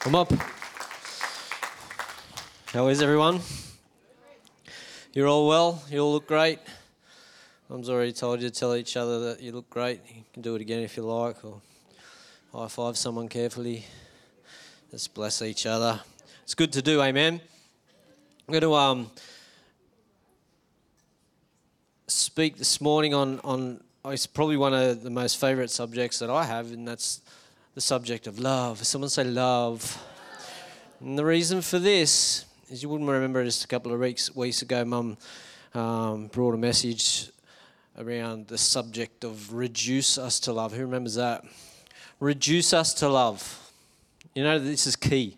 Come up. How is everyone? You're all well? You all look great? Mum's already told you to tell each other that you look great. You can do it again if you like, or high five someone carefully. Let's bless each other. It's good to do, amen. I'm going to um, speak this morning on, on it's probably one of the most favourite subjects that I have, and that's the subject of love. Someone say love. And the reason for this is you wouldn't remember just a couple of weeks weeks ago, Mum um, brought a message around the subject of reduce us to love. Who remembers that? Reduce us to love. You know, this is key.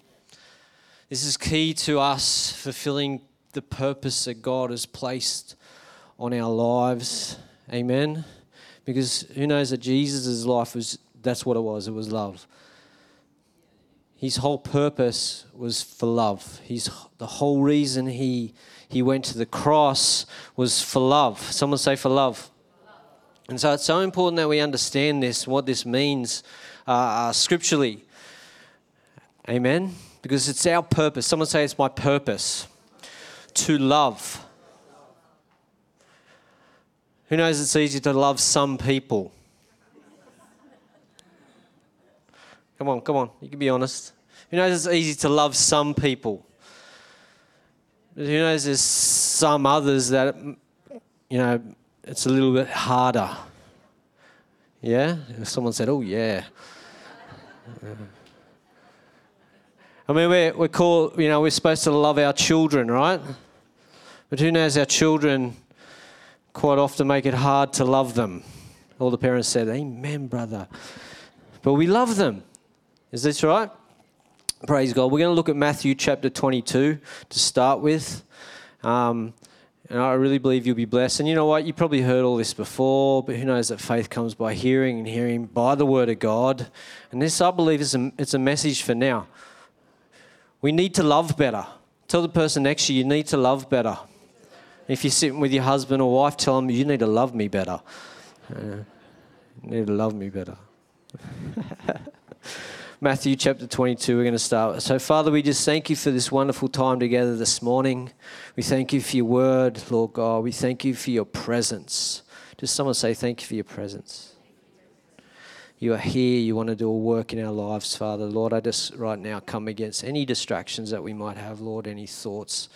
This is key to us fulfilling the purpose that God has placed on our lives. Amen. Because who knows that Jesus' life was that's what it was. It was love. His whole purpose was for love. He's the whole reason he he went to the cross was for love. Someone say for love. And so it's so important that we understand this, what this means uh, uh, scripturally. Amen. Because it's our purpose. Someone say it's my purpose to love. Who knows it's easy to love some people? Come on, come on. You can be honest. Who knows it's easy to love some people? Who knows there's some others that, you know, it's a little bit harder. Yeah? Someone said, oh, yeah. I mean, we're, we're called, you know, we're supposed to love our children, right? But who knows our children quite often make it hard to love them. All the parents said, Amen, brother. But we love them. Is this right? Praise God. We're going to look at Matthew chapter 22 to start with. Um, and I really believe you'll be blessed. And you know what? You probably heard all this before, but who knows that faith comes by hearing and hearing by the word of God. And this, I believe, is a, it's a message for now. We need to love better. Tell the person next to you, you need to love better. If you're sitting with your husband or wife, tell them, you need to love me better. Uh, you need to love me better. Matthew chapter 22, we're going to start. So, Father, we just thank you for this wonderful time together this morning. We thank you for your word, Lord God. We thank you for your presence. Just someone say, Thank you for your presence. You are here. You want to do a work in our lives, Father. Lord, I just right now come against any distractions that we might have, Lord, any thoughts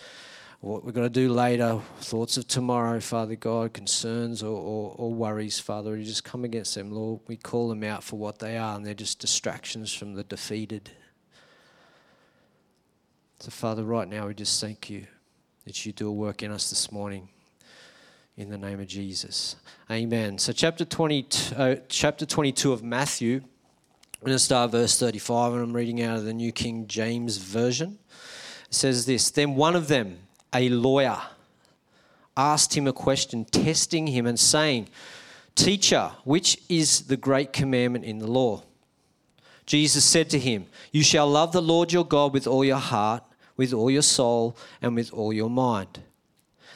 what we're going to do later, thoughts of tomorrow, Father God, concerns or, or, or, worries, Father, You just come against them, Lord. We call them out for what they are, and they're just distractions from the defeated. So, Father, right now we just thank you that you do a work in us this morning. In the name of Jesus. Amen. So, chapter, 20, uh, chapter 22 of Matthew, I'm going to start verse 35, and I'm reading out of the New King James Version. It says this Then one of them, a lawyer, asked him a question, testing him and saying, Teacher, which is the great commandment in the law? Jesus said to him, You shall love the Lord your God with all your heart, with all your soul, and with all your mind.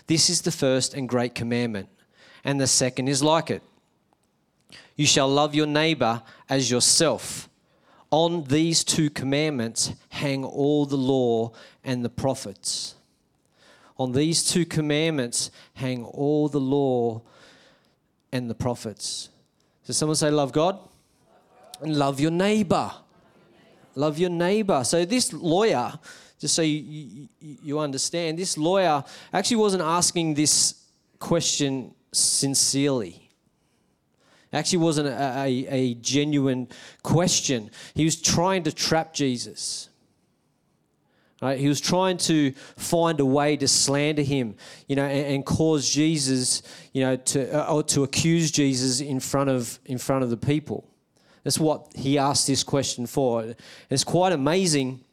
This is the first and great commandment, and the second is like it. You shall love your neighbor as yourself. On these two commandments hang all the law and the prophets. On these two commandments hang all the law and the prophets. So someone say, Love God and love your neighbor. Love your neighbor. So this lawyer, just so you, you, you understand, this lawyer actually wasn't asking this question sincerely actually wasn't a, a, a, genuine question. He was trying to trap Jesus. Right? He was trying to find a way to slander him, you know, and, and cause Jesus, you know, to uh, to accuse Jesus in front of in front of the people. That's what he asked this question for. It's quite amazing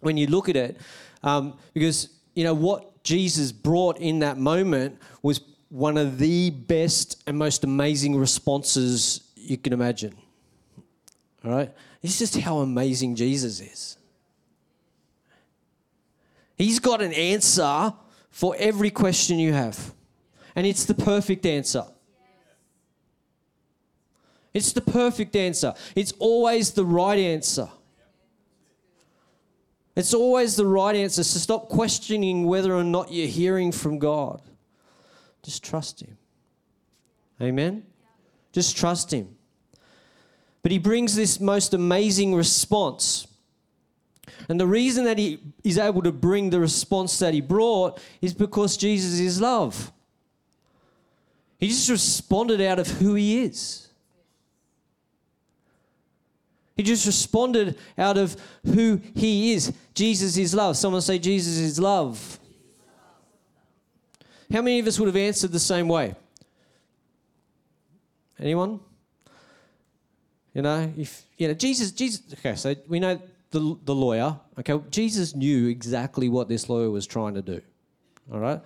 when you look at it, um, because you know what Jesus brought in that moment was one of the best and most amazing responses you can imagine. All right, it's just how amazing Jesus is. He's got an answer for every question you have. And it's the perfect answer. It's the perfect answer. It's always the right answer. It's always the right answer. So stop questioning whether or not you're hearing from God. Just trust Him. Amen? Just trust Him. But He brings this most amazing response. And the reason that He is able to bring the response that He brought is because Jesus is love. He just responded out of who He is. He just responded out of who he is. Jesus is love. Someone say, Jesus is love. How many of us would have answered the same way? Anyone? You know, if you know Jesus, Jesus. Okay, so we know the the lawyer. Okay, Jesus knew exactly what this lawyer was trying to do. All right.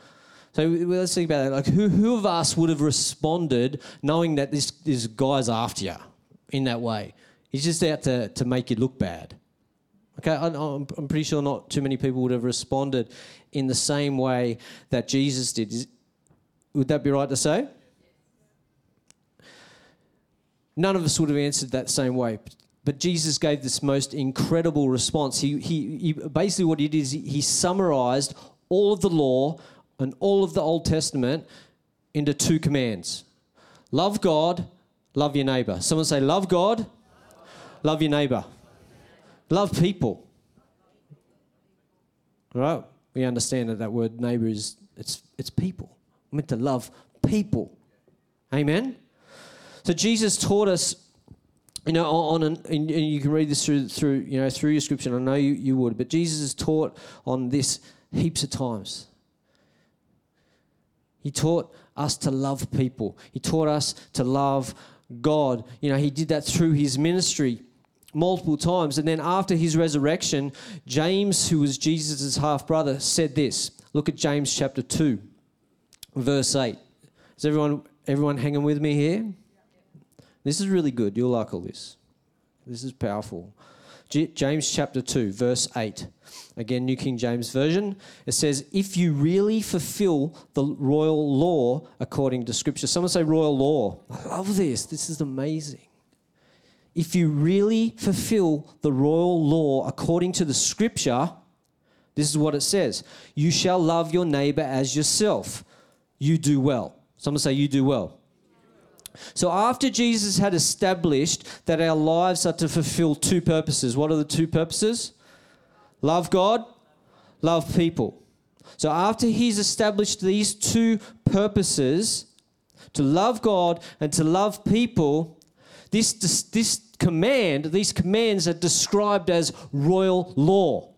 So let's think about that. Like, who, who of us would have responded knowing that this this guy's after you in that way? He's just out to, to make you look bad. Okay, I'm, I'm pretty sure not too many people would have responded in the same way that Jesus did. Would that be right to say? None of us would have answered that same way. But Jesus gave this most incredible response. He, he, he basically what he did is he, he summarized all of the law and all of the Old Testament into two commands love God, love your neighbor. Someone say, Love God, Love your neighbor. Love people. Right? We understand that that word neighbor is it's it's people. We're meant to love people. Amen. So Jesus taught us, you know, on an, and you can read this through through you know through your scripture. I know you, you would, but Jesus has taught on this heaps of times. He taught us to love people. He taught us to love God. You know, he did that through his ministry multiple times. And then after his resurrection, James, who was Jesus' half brother, said this. Look at James chapter 2, verse 8. Is everyone, everyone hanging with me here? This is really good. You'll like all this. This is powerful. James chapter 2, verse 8. Again, New King James Version. It says, If you really fulfill the royal law according to Scripture. Someone say royal law. I love this. This is amazing if you really fulfill the royal law according to the scripture, this is what it says You shall love your neighbor as yourself. You do well. Someone say, You do well. So, after Jesus had established that our lives are to fulfill two purposes, what are the two purposes? Love God, love people. So, after he's established these two purposes, to love God and to love people, this, this, this command, these commands are described as royal law.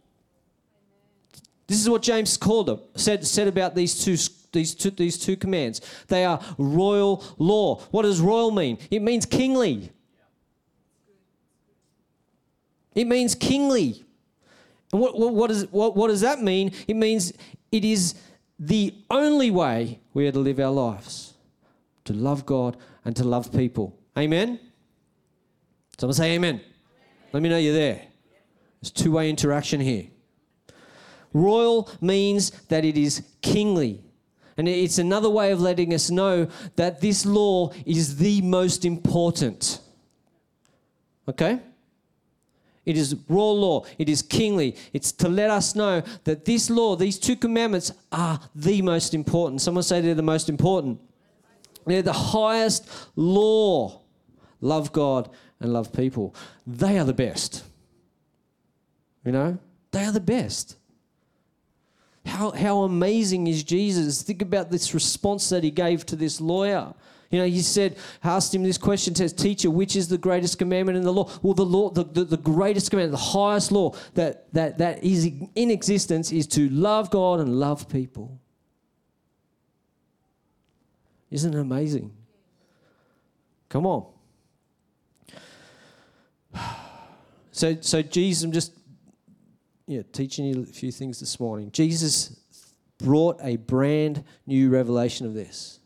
This is what James called them, said, said about these two, these, two, these two commands. They are royal law. What does royal mean? It means kingly. It means kingly. And what, what, what, is, what, what does that mean? It means it is the only way we are to live our lives to love God and to love people. Amen? Someone say amen. amen. Let me know you're there. There's two way interaction here. Royal means that it is kingly. And it's another way of letting us know that this law is the most important. Okay? It is royal law. It is kingly. It's to let us know that this law, these two commandments, are the most important. Someone say they're the most important. They're the highest law. Love God and love people. They are the best. You know, they are the best. How, how amazing is Jesus? Think about this response that he gave to this lawyer. You know, he said, asked him this question, says, Teacher, which is the greatest commandment in the law? Well, the law, the, the, the greatest commandment, the highest law that, that, that is in existence is to love God and love people. Isn't it amazing? Come on. So, so Jesus, I'm just yeah, teaching you a few things this morning. Jesus brought a brand new revelation of this.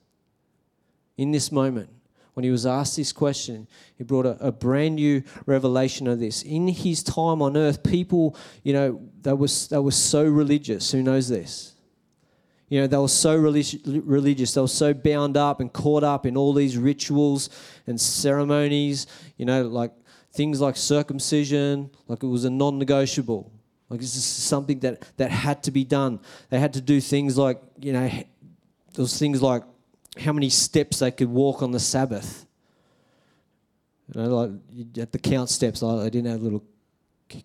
In this moment, when he was asked this question, he brought a, a, brand new revelation of this. In his time on earth, people, you know, they was they were so religious. Who knows this? You know, they were so religious. They were so bound up and caught up in all these rituals and ceremonies. You know, like things like circumcision, like it was a non negotiable. Like this is something that, that had to be done. They had to do things like, you know, was things like how many steps they could walk on the Sabbath. You know, like had to count steps. They didn't have little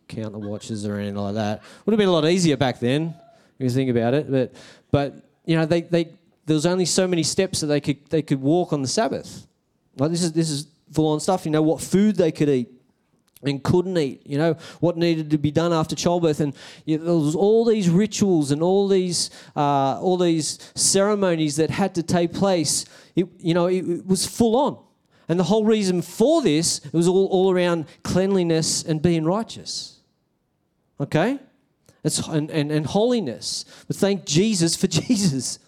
counter watches or anything like that. Would have been a lot easier back then, if you think about it. But but you know, they, they there was only so many steps that they could they could walk on the Sabbath. Like this is this is full on stuff. You know what food they could eat and couldn't eat. You know what needed to be done after childbirth, and you know, there was all these rituals and all these uh, all these ceremonies that had to take place. It, you know, it, it was full on. And the whole reason for this it was all, all around cleanliness and being righteous. Okay? It's, and, and, and holiness. But thank Jesus for Jesus.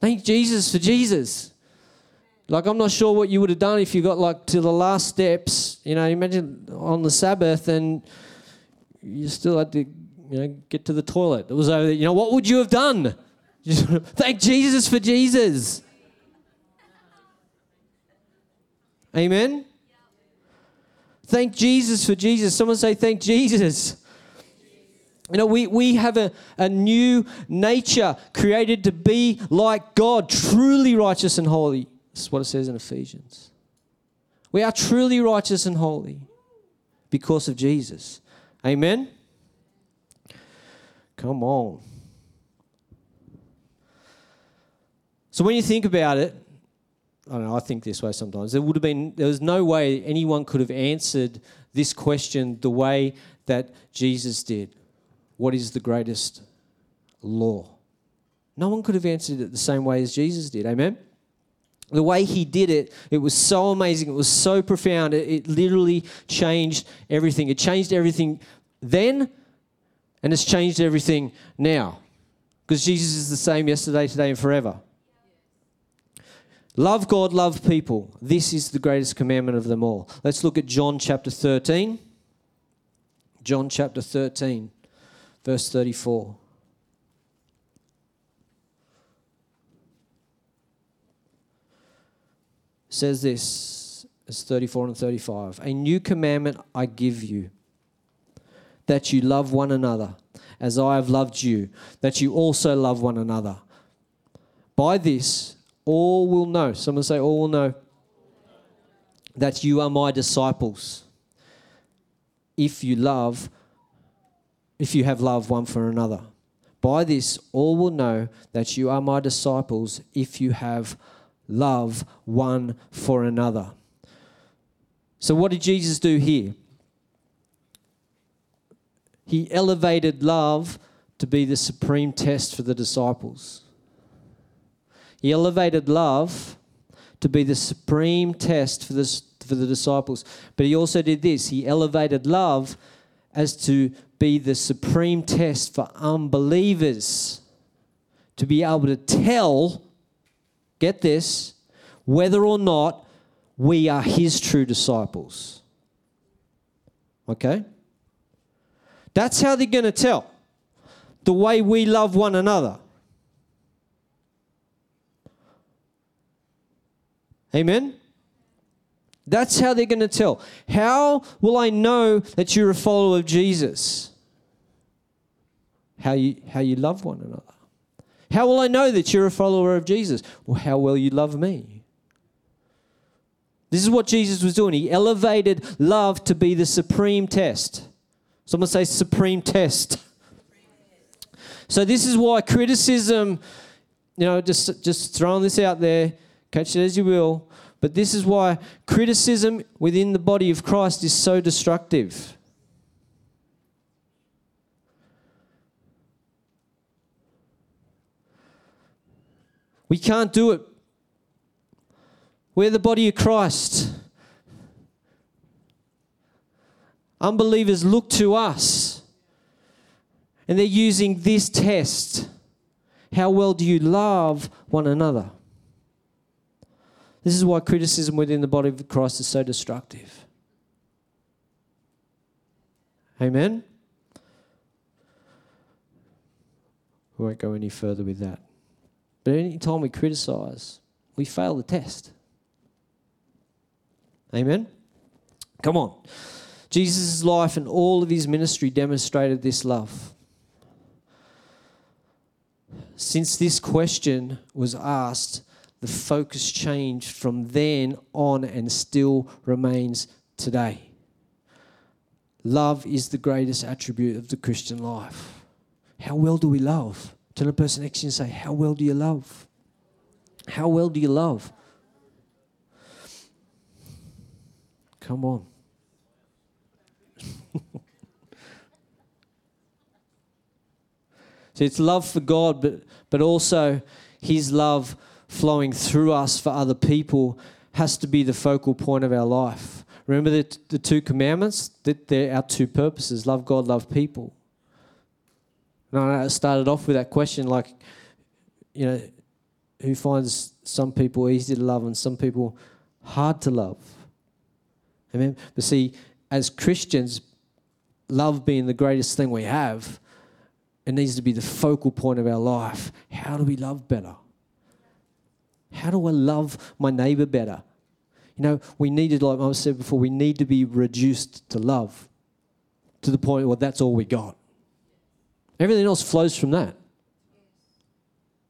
thank Jesus for Jesus. Like, I'm not sure what you would have done if you got like to the last steps. You know, imagine on the Sabbath and you still had to, you know, get to the toilet. It was over there. You know, what would you have done? Thank Jesus for Jesus. Amen? Thank Jesus for Jesus. Someone say, Thank Jesus. You know, we, we have a, a new nature created to be like God, truly righteous and holy. This is what it says in Ephesians. We are truly righteous and holy because of Jesus. Amen? Come on. So when you think about it, I don't know, I think this way sometimes. There would have been, there was no way anyone could have answered this question the way that Jesus did. What is the greatest law? No one could have answered it the same way as Jesus did. Amen? The way he did it, it was so amazing. It was so profound. It, it literally changed everything. It changed everything then, and it's changed everything now. Because Jesus is the same yesterday, today, and forever. Love God, love people. This is the greatest commandment of them all. Let's look at John chapter 13. John chapter 13, verse 34. Says this, it's 34 and 35. A new commandment I give you, that you love one another as I have loved you, that you also love one another. By this, all will know. Someone say, All will know that you are my disciples if you love, if you have love one for another. By this, all will know that you are my disciples if you have love one for another. So, what did Jesus do here? He elevated love to be the supreme test for the disciples. He elevated love to be the supreme test for, this, for the disciples. But he also did this he elevated love as to be the supreme test for unbelievers. To be able to tell, get this, whether or not we are his true disciples. Okay? That's how they're going to tell. The way we love one another. Amen? That's how they're going to tell. How will I know that you're a follower of Jesus? How you, how you love one another. How will I know that you're a follower of Jesus? Well, how well you love me. This is what Jesus was doing. He elevated love to be the supreme test. Someone say supreme test. So this is why criticism, you know, just just throwing this out there, Catch it as you will. But this is why criticism within the body of Christ is so destructive. We can't do it. We're the body of Christ. Unbelievers look to us and they're using this test. How well do you love one another? This is why criticism within the body of Christ is so destructive. Amen? We won't go any further with that. But any time we criticize, we fail the test. Amen? Come on. Jesus' life and all of his ministry demonstrated this love. Since this question was asked, the focus changed from then on and still remains today. Love is the greatest attribute of the Christian life. How well do we love? Tell the person next to you and say, How well do you love? How well do you love? Come on. See, it's love for God, but, but also His love flowing through us for other people has to be the focal point of our life. Remember the, the two commandments? That they're our two purposes love God, love people. And I started off with that question like, you know, who finds some people easy to love and some people hard to love? Amen. But see, as Christians, love being the greatest thing we have, it needs to be the focal point of our life. How do we love better? How do I love my neighbor better? You know, we needed, like I said before, we need to be reduced to love to the point where that's all we got. Everything else flows from that.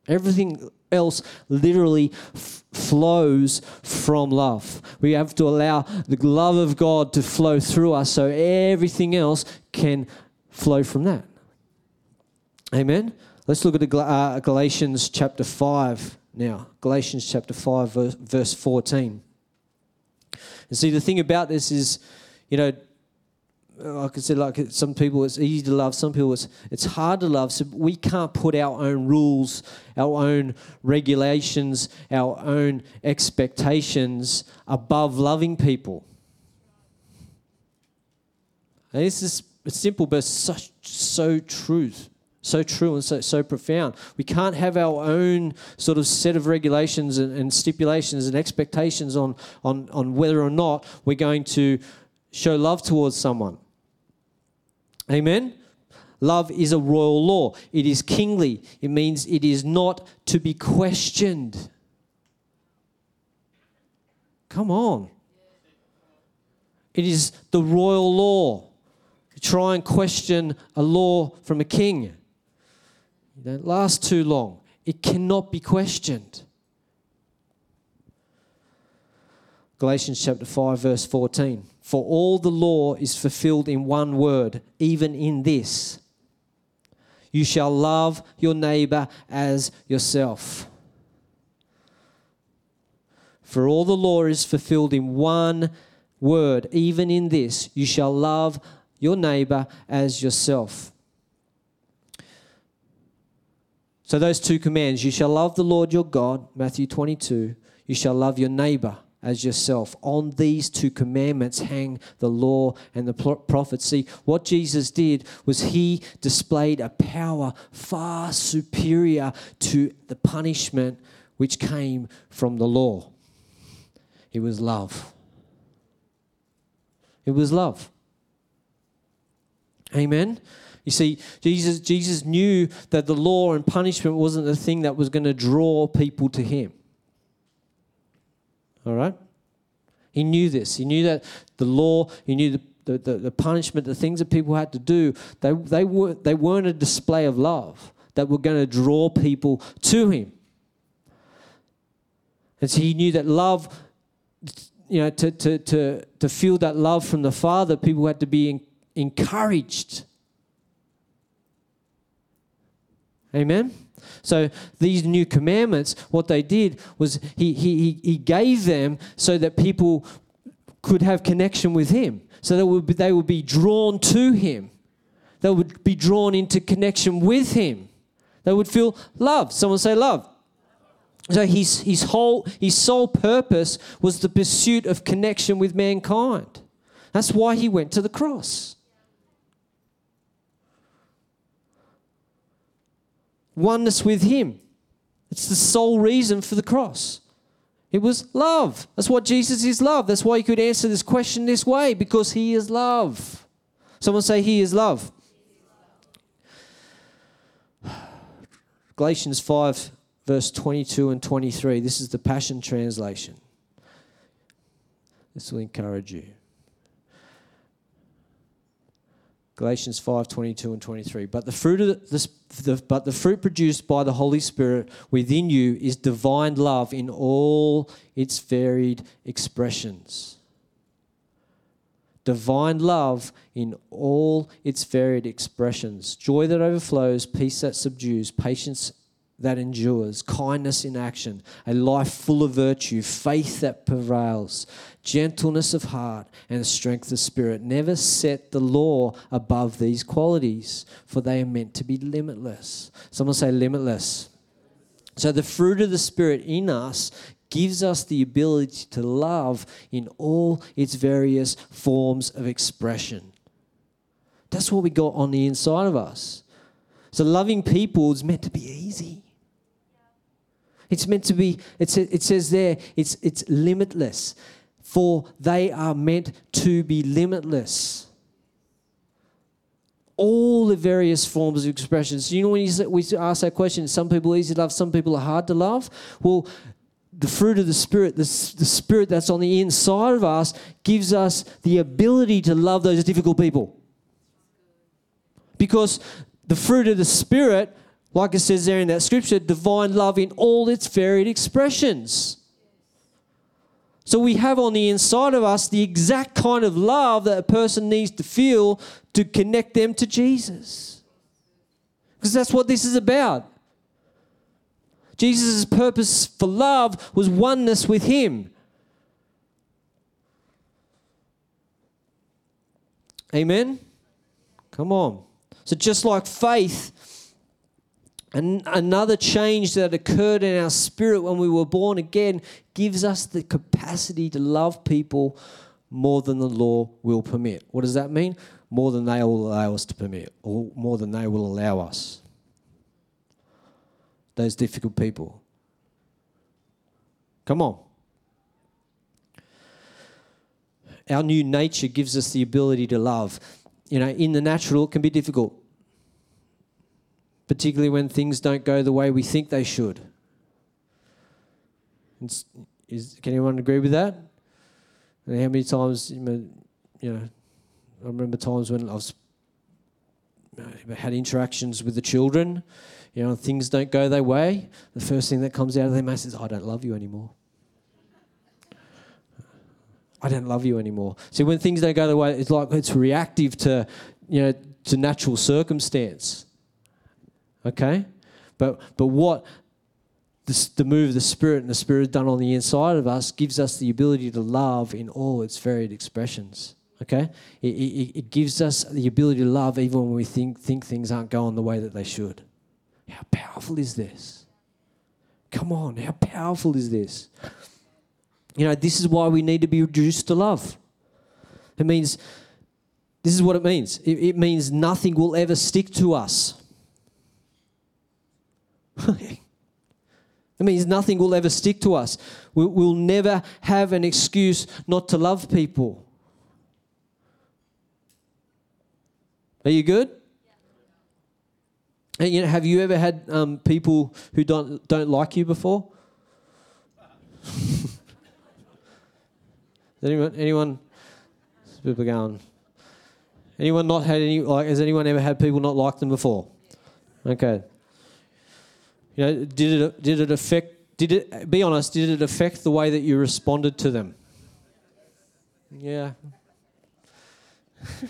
Everything else literally f- flows from love. We have to allow the love of God to flow through us so everything else can flow from that. Amen. Let's look at uh, Galatians chapter 5 now. Galatians chapter 5, verse, verse 14. And see, the thing about this is, you know, like I said, like some people it's easy to love, some people it's it's hard to love. So we can't put our own rules, our own regulations, our own expectations above loving people. And this is simple, but such so truth. So true and so, so profound. We can't have our own sort of set of regulations and, and stipulations and expectations on, on, on whether or not we're going to show love towards someone. Amen? Love is a royal law, it is kingly. It means it is not to be questioned. Come on. It is the royal law. You try and question a law from a king. Don't last too long. It cannot be questioned. Galatians chapter 5, verse 14. For all the law is fulfilled in one word, even in this you shall love your neighbor as yourself. For all the law is fulfilled in one word, even in this you shall love your neighbor as yourself. So, those two commands you shall love the Lord your God, Matthew 22, you shall love your neighbor as yourself. On these two commandments hang the law and the prophets. See, what Jesus did was he displayed a power far superior to the punishment which came from the law. It was love. It was love. Amen. You see, Jesus, Jesus knew that the law and punishment wasn't the thing that was going to draw people to him. All right? He knew this. He knew that the law, he knew the, the, the, punishment, the things that people had to do, they, they, were, they weren't a display of love that were going to draw people to him. And so he knew that love, you know, to, to, to, to feel that love from the Father, people had to be in, encouraged. Amen? So these new commandments, what they did was he, he, he gave them so that people could have connection with him. So that they would be drawn to him. They would be drawn into connection with him. They would feel love. Someone say love. So his, his whole his sole purpose was the pursuit of connection with mankind. That's why he went to the cross. Oneness with Him. It's the sole reason for the cross. It was love. That's what Jesus is love. That's why he could answer this question this way because He is love. Someone say, He is love. Galatians 5, verse 22 and 23. This is the Passion Translation. This will encourage you. Galatians 5 22 and 23. But the fruit of the, the, but the fruit produced by the Holy Spirit within you is divine love in all its varied expressions. Divine love in all its varied expressions. Joy that overflows, peace that subdues, patience that endures, kindness in action, a life full of virtue, faith that prevails, gentleness of heart, and strength of spirit. Never set the law above these qualities, for they are meant to be limitless. Someone say limitless. So, the fruit of the Spirit in us gives us the ability to love in all its various forms of expression. That's what we got on the inside of us. So, loving people is meant to be easy. It's meant to be, it's, it says there, it's, it's limitless for they are meant to be limitless. All the various forms of expressions. You know, when you, we ask that question, some people easy to love, some people are hard to love. Well, the fruit of the Spirit, the, the Spirit that's on the inside of us, gives us the ability to love those difficult people. Because the fruit of the Spirit, like it says there in that scripture, divine love in all its varied expressions. So we have on the inside of us the exact kind of love that a person needs to feel to connect them to Jesus. Because that's what this is about. Jesus' purpose for love was oneness with Him. Amen? Come on. So, just like faith, and another change that occurred in our spirit when we were born again gives us the capacity to love people more than the law will permit. What does that mean? More than they will allow us to permit, or more than they will allow us. Those difficult people. Come on. Our new nature gives us the ability to love. You know, in the natural, it can be difficult particularly when things don't go the way we think they should. is, can anyone agree with that? And how many times, you know, I remember times when I was had interactions with the children, you know, things don't go their way. The first thing that comes out of their mouth is, "I don't love you anymore." I don't love you anymore. See, when things don't go the way, it's like it's reactive to, you know, to natural circumstance. Okay? But, but what the, the move of the Spirit and the Spirit done on the inside of us gives us the ability to love in all its varied expressions. Okay? It, it, it gives us the ability to love even when we think, think things aren't going the way that they should. How powerful is this? Come on, how powerful is this? You know, this is why we need to be reduced to love. It means, this is what it means it, it means nothing will ever stick to us. it means nothing will ever stick to us. We'll never have an excuse not to love people. Are you good? And, you know, have you ever had um, people who don't don't like you before? anyone? Anyone? People going. Anyone not had any? Like, has anyone ever had people not like them before? Okay. You know, did it did it affect? Did it? Be honest. Did it affect the way that you responded to them? Yeah.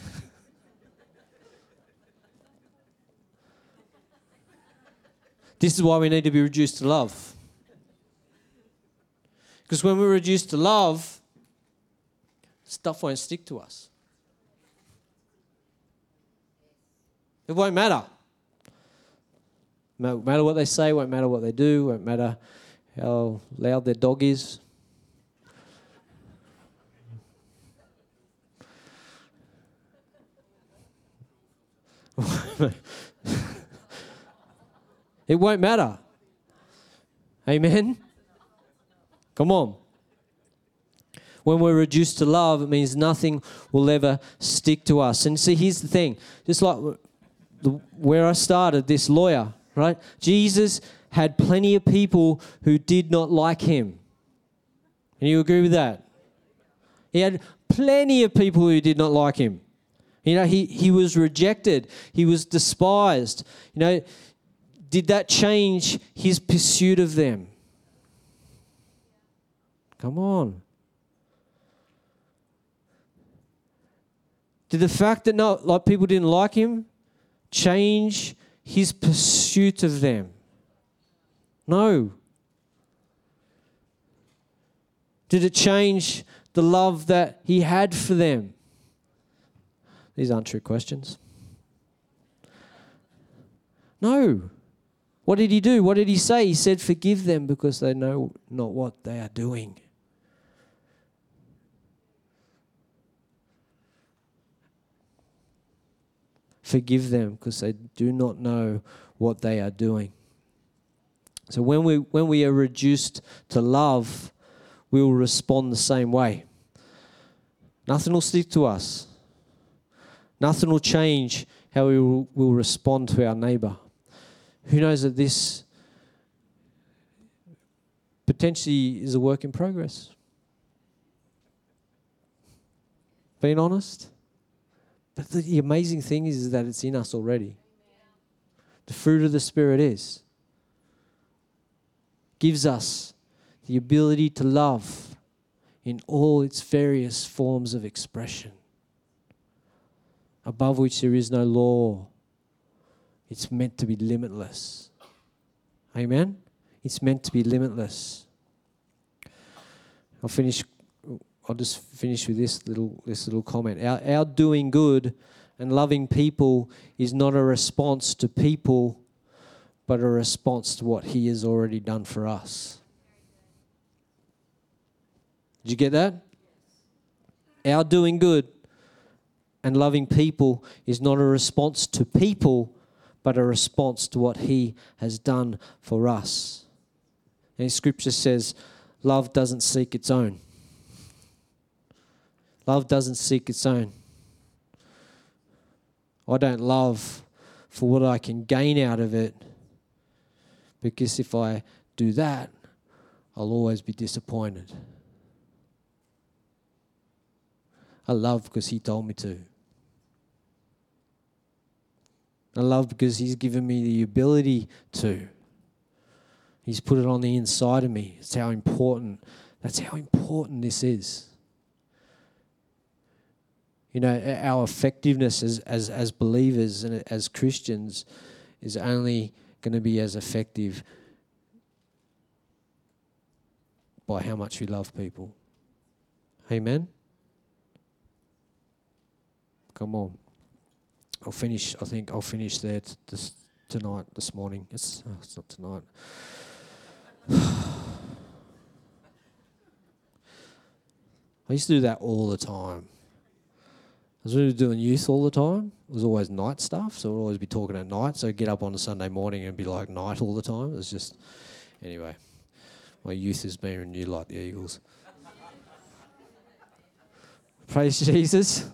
this is why we need to be reduced to love. Because when we're reduced to love, stuff won't stick to us. It won't matter. Won't matter what they say, won't matter what they do, won't matter how loud their dog is. it won't matter. Amen? Come on. When we're reduced to love, it means nothing will ever stick to us. And see, here's the thing just like where I started, this lawyer, right? Jesus had plenty of people who did not like him. And you agree with that? He had plenty of people who did not like him. You know, he, he was rejected, he was despised. You know, did that change his pursuit of them? Come on. Did the fact that not like people didn't like him change his pursuit of them? No. Did it change the love that he had for them? These aren't true questions. No. What did he do? What did he say? He said, Forgive them because they know not what they are doing. Forgive them because they do not know what they are doing. So when we when we are reduced to love, we will respond the same way. Nothing will stick to us. Nothing will change how we will, will respond to our neighbor. Who knows that this potentially is a work in progress? Being honest. But the amazing thing is, is that it's in us already. The fruit of the Spirit is. Gives us the ability to love in all its various forms of expression, above which there is no law. It's meant to be limitless. Amen? It's meant to be limitless. I'll finish. I'll just finish with this little this little comment. Our, our doing good and loving people is not a response to people, but a response to what He has already done for us. Did you get that? Our doing good and loving people is not a response to people, but a response to what He has done for us. And Scripture says, love doesn't seek its own. Love doesn't seek its own. I don't love for what I can gain out of it, because if I do that, I'll always be disappointed. I love because He told me to. I love because He's given me the ability to. He's put it on the inside of me. It's how important, that's how important this is. You know, our effectiveness as, as, as believers and as Christians is only going to be as effective by how much we love people. Amen? Come on. I'll finish, I think I'll finish there t- this, tonight, this morning. It's, oh, it's not tonight. I used to do that all the time. I was really doing youth all the time. It was always night stuff, so I'd always be talking at night. So I'd get up on a Sunday morning and be like night all the time. It was just, anyway, my youth has been renewed like the Eagles. Praise Jesus.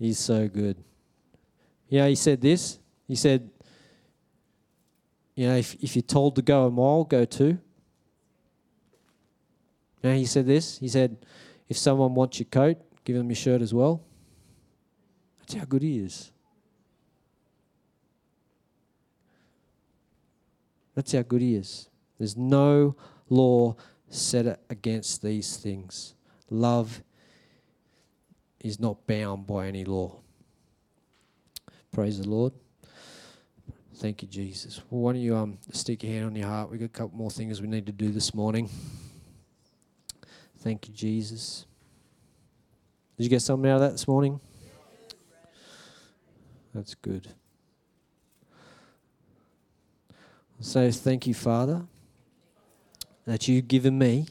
He's so good. Yeah, he said this. He said, you know, if, if you're told to go a mile, go two. He said this. He said, if someone wants your coat, give them your shirt as well. That's how good he is. That's how good he is. There's no law set against these things. Love is not bound by any law. Praise the Lord. Thank you, Jesus. Well, why don't you um, stick your hand on your heart? We've got a couple more things we need to do this morning. Thank you, Jesus. Did you get something out of that this morning? That's good. So thank you, Father, that you've given me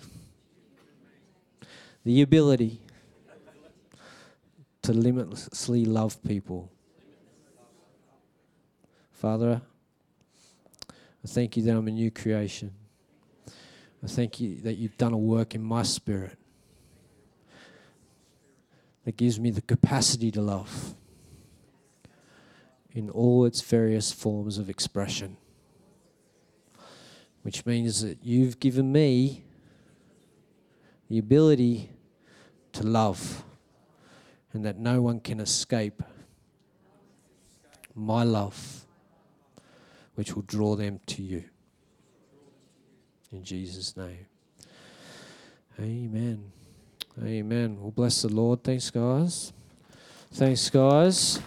the ability to limitlessly love people. Father, I thank you that I'm a new creation. I thank you that you've done a work in my spirit that gives me the capacity to love in all its various forms of expression. Which means that you've given me the ability to love, and that no one can escape my love, which will draw them to you. In Jesus' name. Amen. Amen. Well, bless the Lord. Thanks, guys. Thanks, guys.